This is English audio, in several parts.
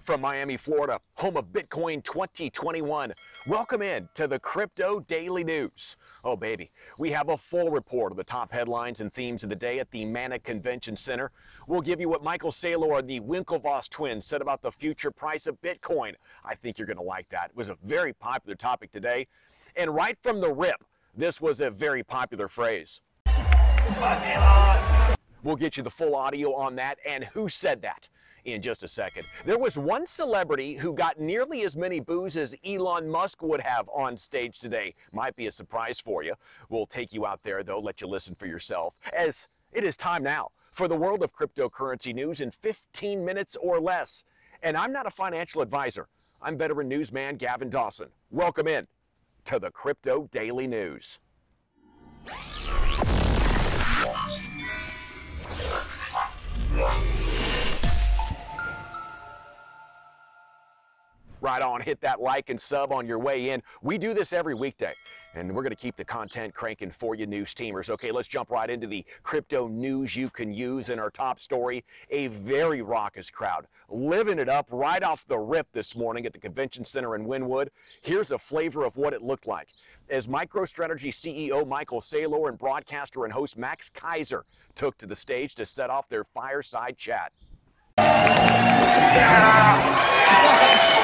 from Miami, Florida, home of Bitcoin 2021. Welcome in to the Crypto Daily News. Oh, baby, we have a full report of the top headlines and themes of the day at the Mana Convention Center. We'll give you what Michael Saylor and the Winklevoss twins said about the future price of Bitcoin. I think you're going to like that. It was a very popular topic today. And right from the rip, this was a very popular phrase. We'll get you the full audio on that and who said that in just a second. There was one celebrity who got nearly as many boos as Elon Musk would have on stage today. Might be a surprise for you. We'll take you out there, though, let you listen for yourself, as it is time now for the world of cryptocurrency news in 15 minutes or less. And I'm not a financial advisor. I'm veteran newsman Gavin Dawson. Welcome in to the Crypto Daily News. Right on. Hit that like and sub on your way in. We do this every weekday, and we're going to keep the content cranking for you, news teamers. Okay, let's jump right into the crypto news you can use in our top story. A very raucous crowd living it up right off the rip this morning at the convention center in Wynwood. Here's a flavor of what it looked like. As MicroStrategy CEO Michael Saylor and broadcaster and host Max Keiser took to the stage to set off their fireside chat. Yeah.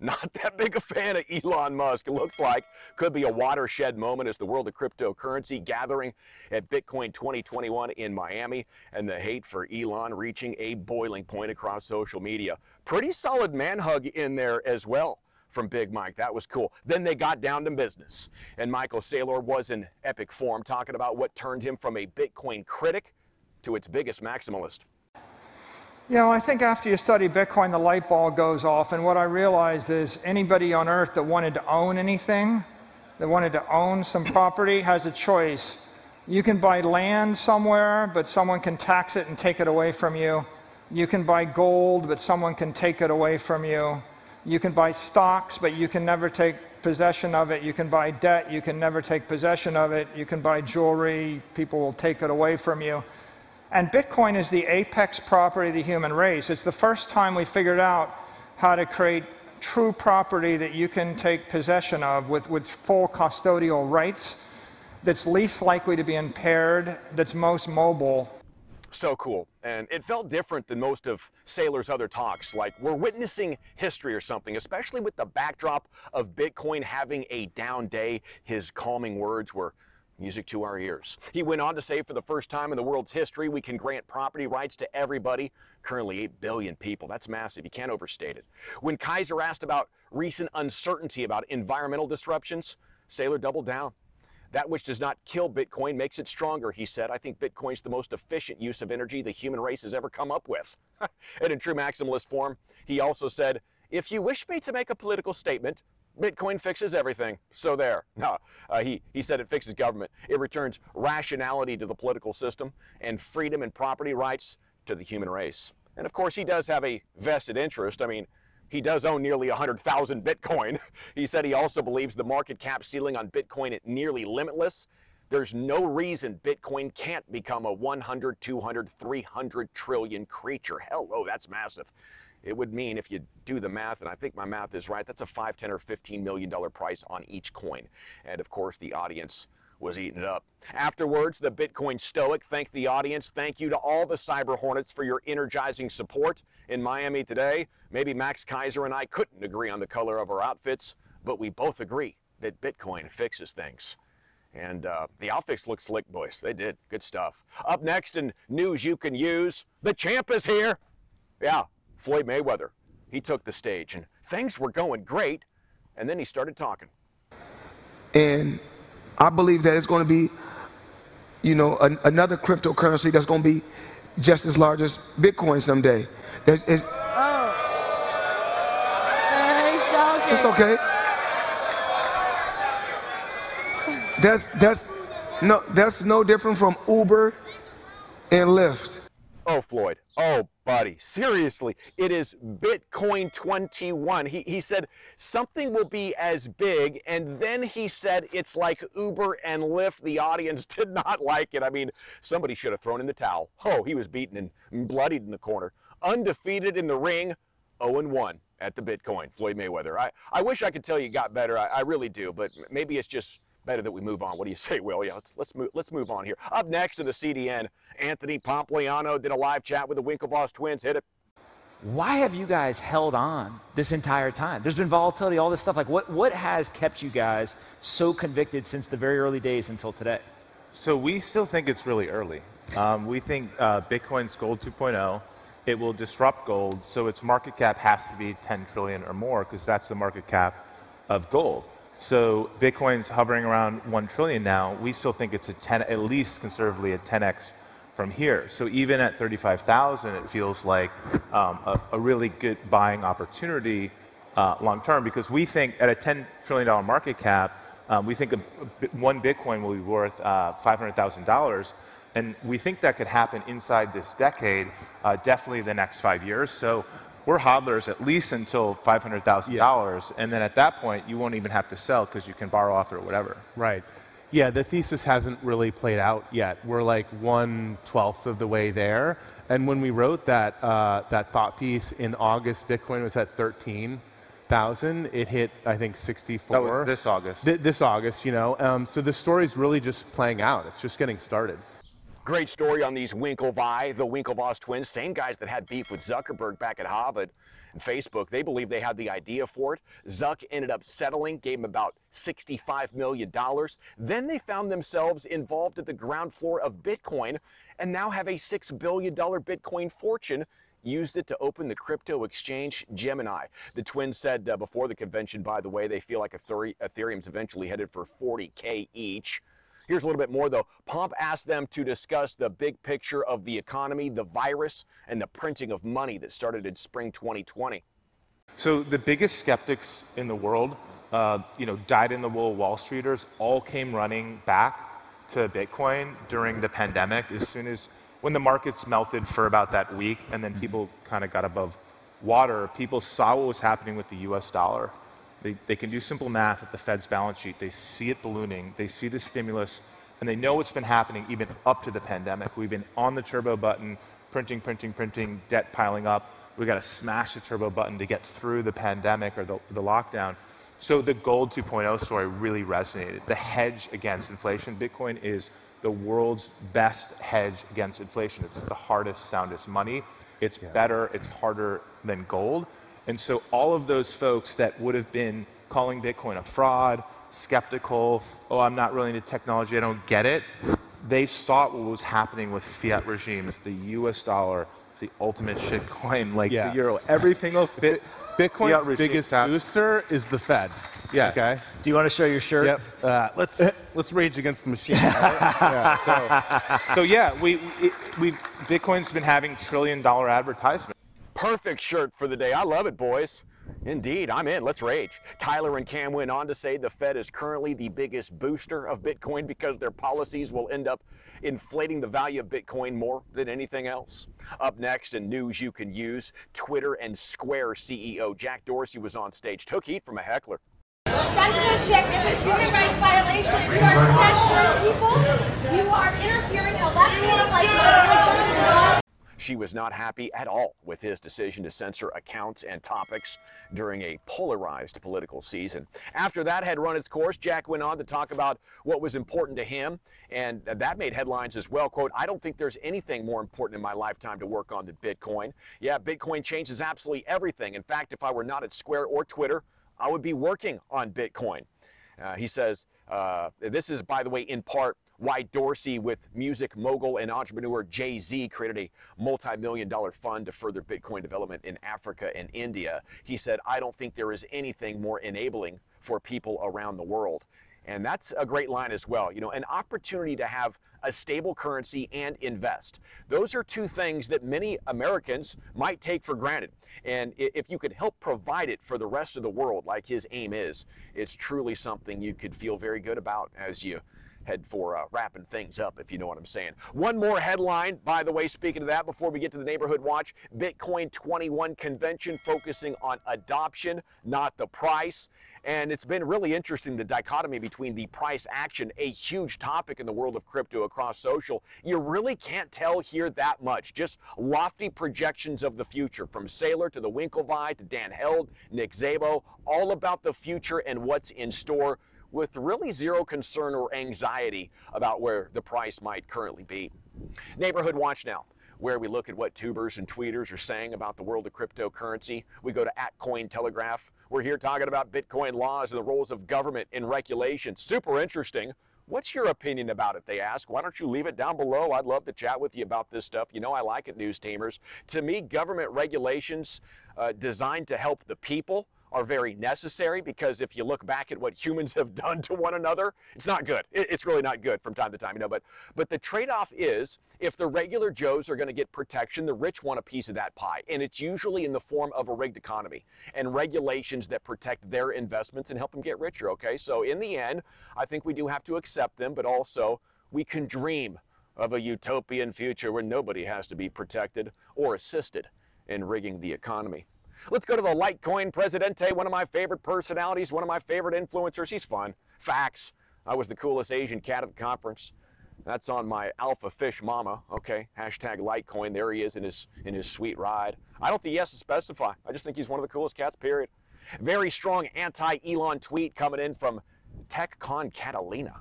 not that big a fan of Elon Musk. It looks like could be a watershed moment as the world of cryptocurrency gathering at Bitcoin 2021 in Miami and the hate for Elon reaching a boiling point across social media. Pretty solid man hug in there as well from Big Mike. That was cool. Then they got down to business. And Michael Saylor was in epic form talking about what turned him from a Bitcoin critic to its biggest maximalist. You know, I think after you study Bitcoin, the light bulb goes off. And what I realized is anybody on earth that wanted to own anything, that wanted to own some property, has a choice. You can buy land somewhere, but someone can tax it and take it away from you. You can buy gold, but someone can take it away from you. You can buy stocks, but you can never take possession of it. You can buy debt, you can never take possession of it. You can buy jewelry, people will take it away from you. And Bitcoin is the apex property of the human race. It's the first time we figured out how to create true property that you can take possession of with, with full custodial rights, that's least likely to be impaired, that's most mobile. So cool. And it felt different than most of Saylor's other talks. Like we're witnessing history or something, especially with the backdrop of Bitcoin having a down day. His calming words were music to our ears. He went on to say, for the first time in the world's history, we can grant property rights to everybody. Currently, 8 billion people. That's massive. You can't overstate it. When Keiser asked about recent uncertainty about environmental disruptions, Saylor doubled down. That which does not kill Bitcoin makes it stronger, he said. I think Bitcoin's the most efficient use of energy the human race has ever come up with. and in true maximalist form, he also said, if you wish me to make a political statement, Bitcoin fixes everything. So there. No, uh, he, he said it fixes government. It returns rationality to the political system and freedom and property rights to the human race. And of course, he does have a vested interest. I mean, he does own nearly 100,000 Bitcoin. He said he also believes the market cap ceiling on Bitcoin is nearly limitless. There's no reason Bitcoin can't become a 100, 200, 300 trillion creature. Hello, that's massive it would mean if you do the math, and I think my math is right, that's a 5, 10, or 15 million dollar price on each coin. And of course, the audience was eating it up. Afterwards, the Bitcoin Stoic thanked the audience. Thank you to all the Cyber Hornets for your energizing support in Miami today. Maybe Max Keiser and I couldn't agree on the color of our outfits, but we both agree that Bitcoin fixes things. And uh, the outfits look slick, boys. They did. Good stuff. Up next in news you can use, the champ is here. Yeah, Floyd Mayweather. He took the stage and things were going great, and then he started talking. And I believe that it's going to be, you know, an, another cryptocurrency that's going to be just as large as Bitcoin someday. There's, it's, oh. It's okay. That's that's no that's no different from Uber and Lyft. Oh, Floyd. Oh, buddy. Seriously, it is Bitcoin 21. He, he said something will be as big, and then he said it's like Uber and Lyft. The audience did not like it. I mean, somebody should have thrown in the towel. Oh, he was beaten and bloodied in the corner. Undefeated in the ring, 0 1 at the Bitcoin, Floyd Mayweather. I, I wish I could tell you got better. I, I really do, but maybe it's just better that we move on. What do you say, Will? Yeah, let's let's move let's move on here. Up next to the CDN, Anthony Pompliano did a live chat with the Winklevoss twins. Hit it. Why have you guys held on this entire time? There's been volatility, all this stuff. Like, what what has kept you guys so convicted since the very early days until today? So we still think it's really early. Um, we think uh, Bitcoin's gold 2.0. It will disrupt gold, so its market cap has to be 10 trillion or more because that's the market cap of gold. So Bitcoin's hovering around 1 trillion now. We still think it's a 10, at least conservatively a 10x from here. So even at 35,000, it feels like um, a, a, really good buying opportunity uh, long term because we think at a 10 trillion dollar market cap, um, we think a, a, one Bitcoin will be worth uh, $500,000. And we think that could happen inside this decade, uh, definitely the next five years. So we're hodlers at least until $500,000. Yeah. And then at that point, you won't even have to sell because you can borrow off it or whatever. Right. Yeah, the thesis hasn't really played out yet. We're like one twelfth of the way there. And when we wrote that, uh, that thought piece in August, Bitcoin was at 13,000. It hit, I think, 64. That was this August. Th- this August, you know. Um, so the story's really just playing out. It's just getting started. Great story on these Winklevi, the Winklevoss twins, same guys that had beef with Zuckerberg back at Harvard and Facebook. They believe they had the idea for it. Zuck ended up settling, gave them about $65 million. Then they found themselves involved at the ground floor of Bitcoin and now have a $6 billion Bitcoin fortune used it to open the crypto exchange Gemini. The twins said uh, before the convention, by the way, they feel like Ethereum's eventually headed for 40K each. Here's a little bit more, though. Pomp asked them to discuss the big picture of the economy, the virus, and the printing of money that started in spring 2020. So the biggest skeptics in the world, uh, you know, dyed-in-the-wool Wall Streeters, all came running back to Bitcoin during the pandemic as soon as when the markets melted for about that week, and then people kind of got above water. People saw what was happening with the U.S. dollar they, they can do simple math at the Fed's balance sheet. They see it ballooning, they see the stimulus, and they know what's been happening even up to the pandemic. We've been on the turbo button, printing, printing, printing, debt piling up. We've got to smash the turbo button to get through the pandemic or the, the lockdown. So the gold 2.0 story really resonated. The hedge against inflation. Bitcoin is the world's best hedge against inflation. It's the hardest, soundest money. It's yeah. better, it's harder than gold. And so all of those folks that would have been calling Bitcoin a fraud, skeptical, oh, I'm not really into technology, I don't get it, they saw what was happening with fiat regimes. The US dollar is the ultimate shitcoin, like yeah. the euro. Everything will fit. Bitcoin's biggest booster is the Fed. Yeah. Okay. Do you want to show your shirt? Yep. Uh, let's let's rage against the machine. Right? yeah, so, so, yeah, we we Bitcoin's been having trillion dollar advertisements. Perfect shirt for the day. I love it, boys. Indeed, I'm in. Let's rage. Tyler and Cam went on to say the Fed is currently the biggest booster of Bitcoin because their policies will end up inflating the value of Bitcoin more than anything else. Up next, in news you can use, Twitter and Square CEO Jack Dorsey was on stage, took heat from a heckler. A human rights violation. You are censoring people, you are interfering in elections like she was not happy at all with his decision to censor accounts and topics during a polarized political season. After that had run its course, Jack went on to talk about what was important to him, and that made headlines as well. Quote, I don't think there's anything more important in my lifetime to work on than Bitcoin. Yeah, Bitcoin changes absolutely everything. In fact, if I were not at Square or Twitter, I would be working on Bitcoin. Uh, he says, uh, this is, by the way, in part why Dorsey, with music mogul and entrepreneur Jay Z, created a multi million dollar fund to further Bitcoin development in Africa and India. He said, I don't think there is anything more enabling for people around the world. And that's a great line as well. You know, an opportunity to have a stable currency and invest. Those are two things that many Americans might take for granted. And if you could help provide it for the rest of the world, like his aim is, it's truly something you could feel very good about as you head for uh, wrapping things up, if you know what I'm saying. One more headline, by the way, speaking of that, before we get to the neighborhood watch Bitcoin 21 convention focusing on adoption, not the price. And it's been really interesting the dichotomy between the price action, a huge topic in the world of crypto across social. You really can't tell here that much. Just lofty projections of the future from Saylor to the Winklevi to Dan Held, Nick Szabo, all about the future and what's in store with really zero concern or anxiety about where the price might currently be. Neighborhood Watch now where we look at what tubers and tweeters are saying about the world of cryptocurrency. We go to at Cointelegraph. We're here talking about Bitcoin laws and the roles of government in regulation. Super interesting. What's your opinion about it? They ask. Why don't you leave it down below? I'd love to chat with you about this stuff. You know, I like it, news teamers. To me, government regulations uh, designed to help the people are very necessary because if you look back at what humans have done to one another, it's not good. It's really not good from time to time, you know. But but the trade-off is if the regular Joes are going to get protection, the rich want a piece of that pie, and it's usually in the form of a rigged economy and regulations that protect their investments and help them get richer. Okay, so in the end, I think we do have to accept them, but also we can dream of a utopian future where nobody has to be protected or assisted in rigging the economy. Let's go to the Litecoin Presidente, one of my favorite personalities, one of my favorite influencers. He's fun. Facts. I was the coolest Asian cat at the conference. That's on my alpha fish mama. Okay, hashtag Litecoin. There he is in his in his sweet ride. I don't think he has to specify. I just think he's one of the coolest cats. Period. Very strong anti-Elon tweet coming in from TechCon Catalina.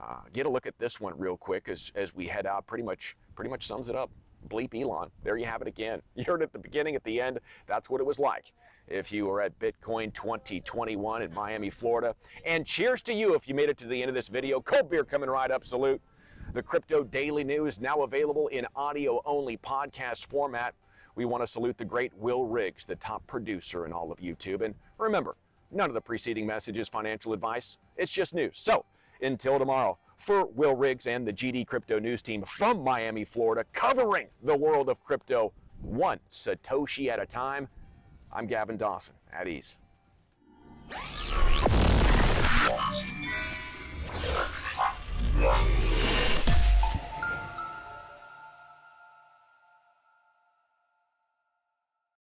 Uh, get a look at this one real quick as as we head out. Pretty much pretty much sums it up bleep Elon. There you have it again. You heard it at the beginning, at the end. That's what it was like if you were at Bitcoin 2021 in Miami, Florida. And cheers to you if you made it to the end of this video. Cold beer coming right up. Salute. The Crypto Daily News now available in audio only podcast format. We want to salute the great Will Riggs, the top producer in all of YouTube. And remember, none of the preceding message is financial advice, it's just news. So until tomorrow, for Will Riggs and the GD Crypto News team from Miami, Florida, covering the world of crypto one Satoshi at a time. I'm Gavin Dawson. At ease.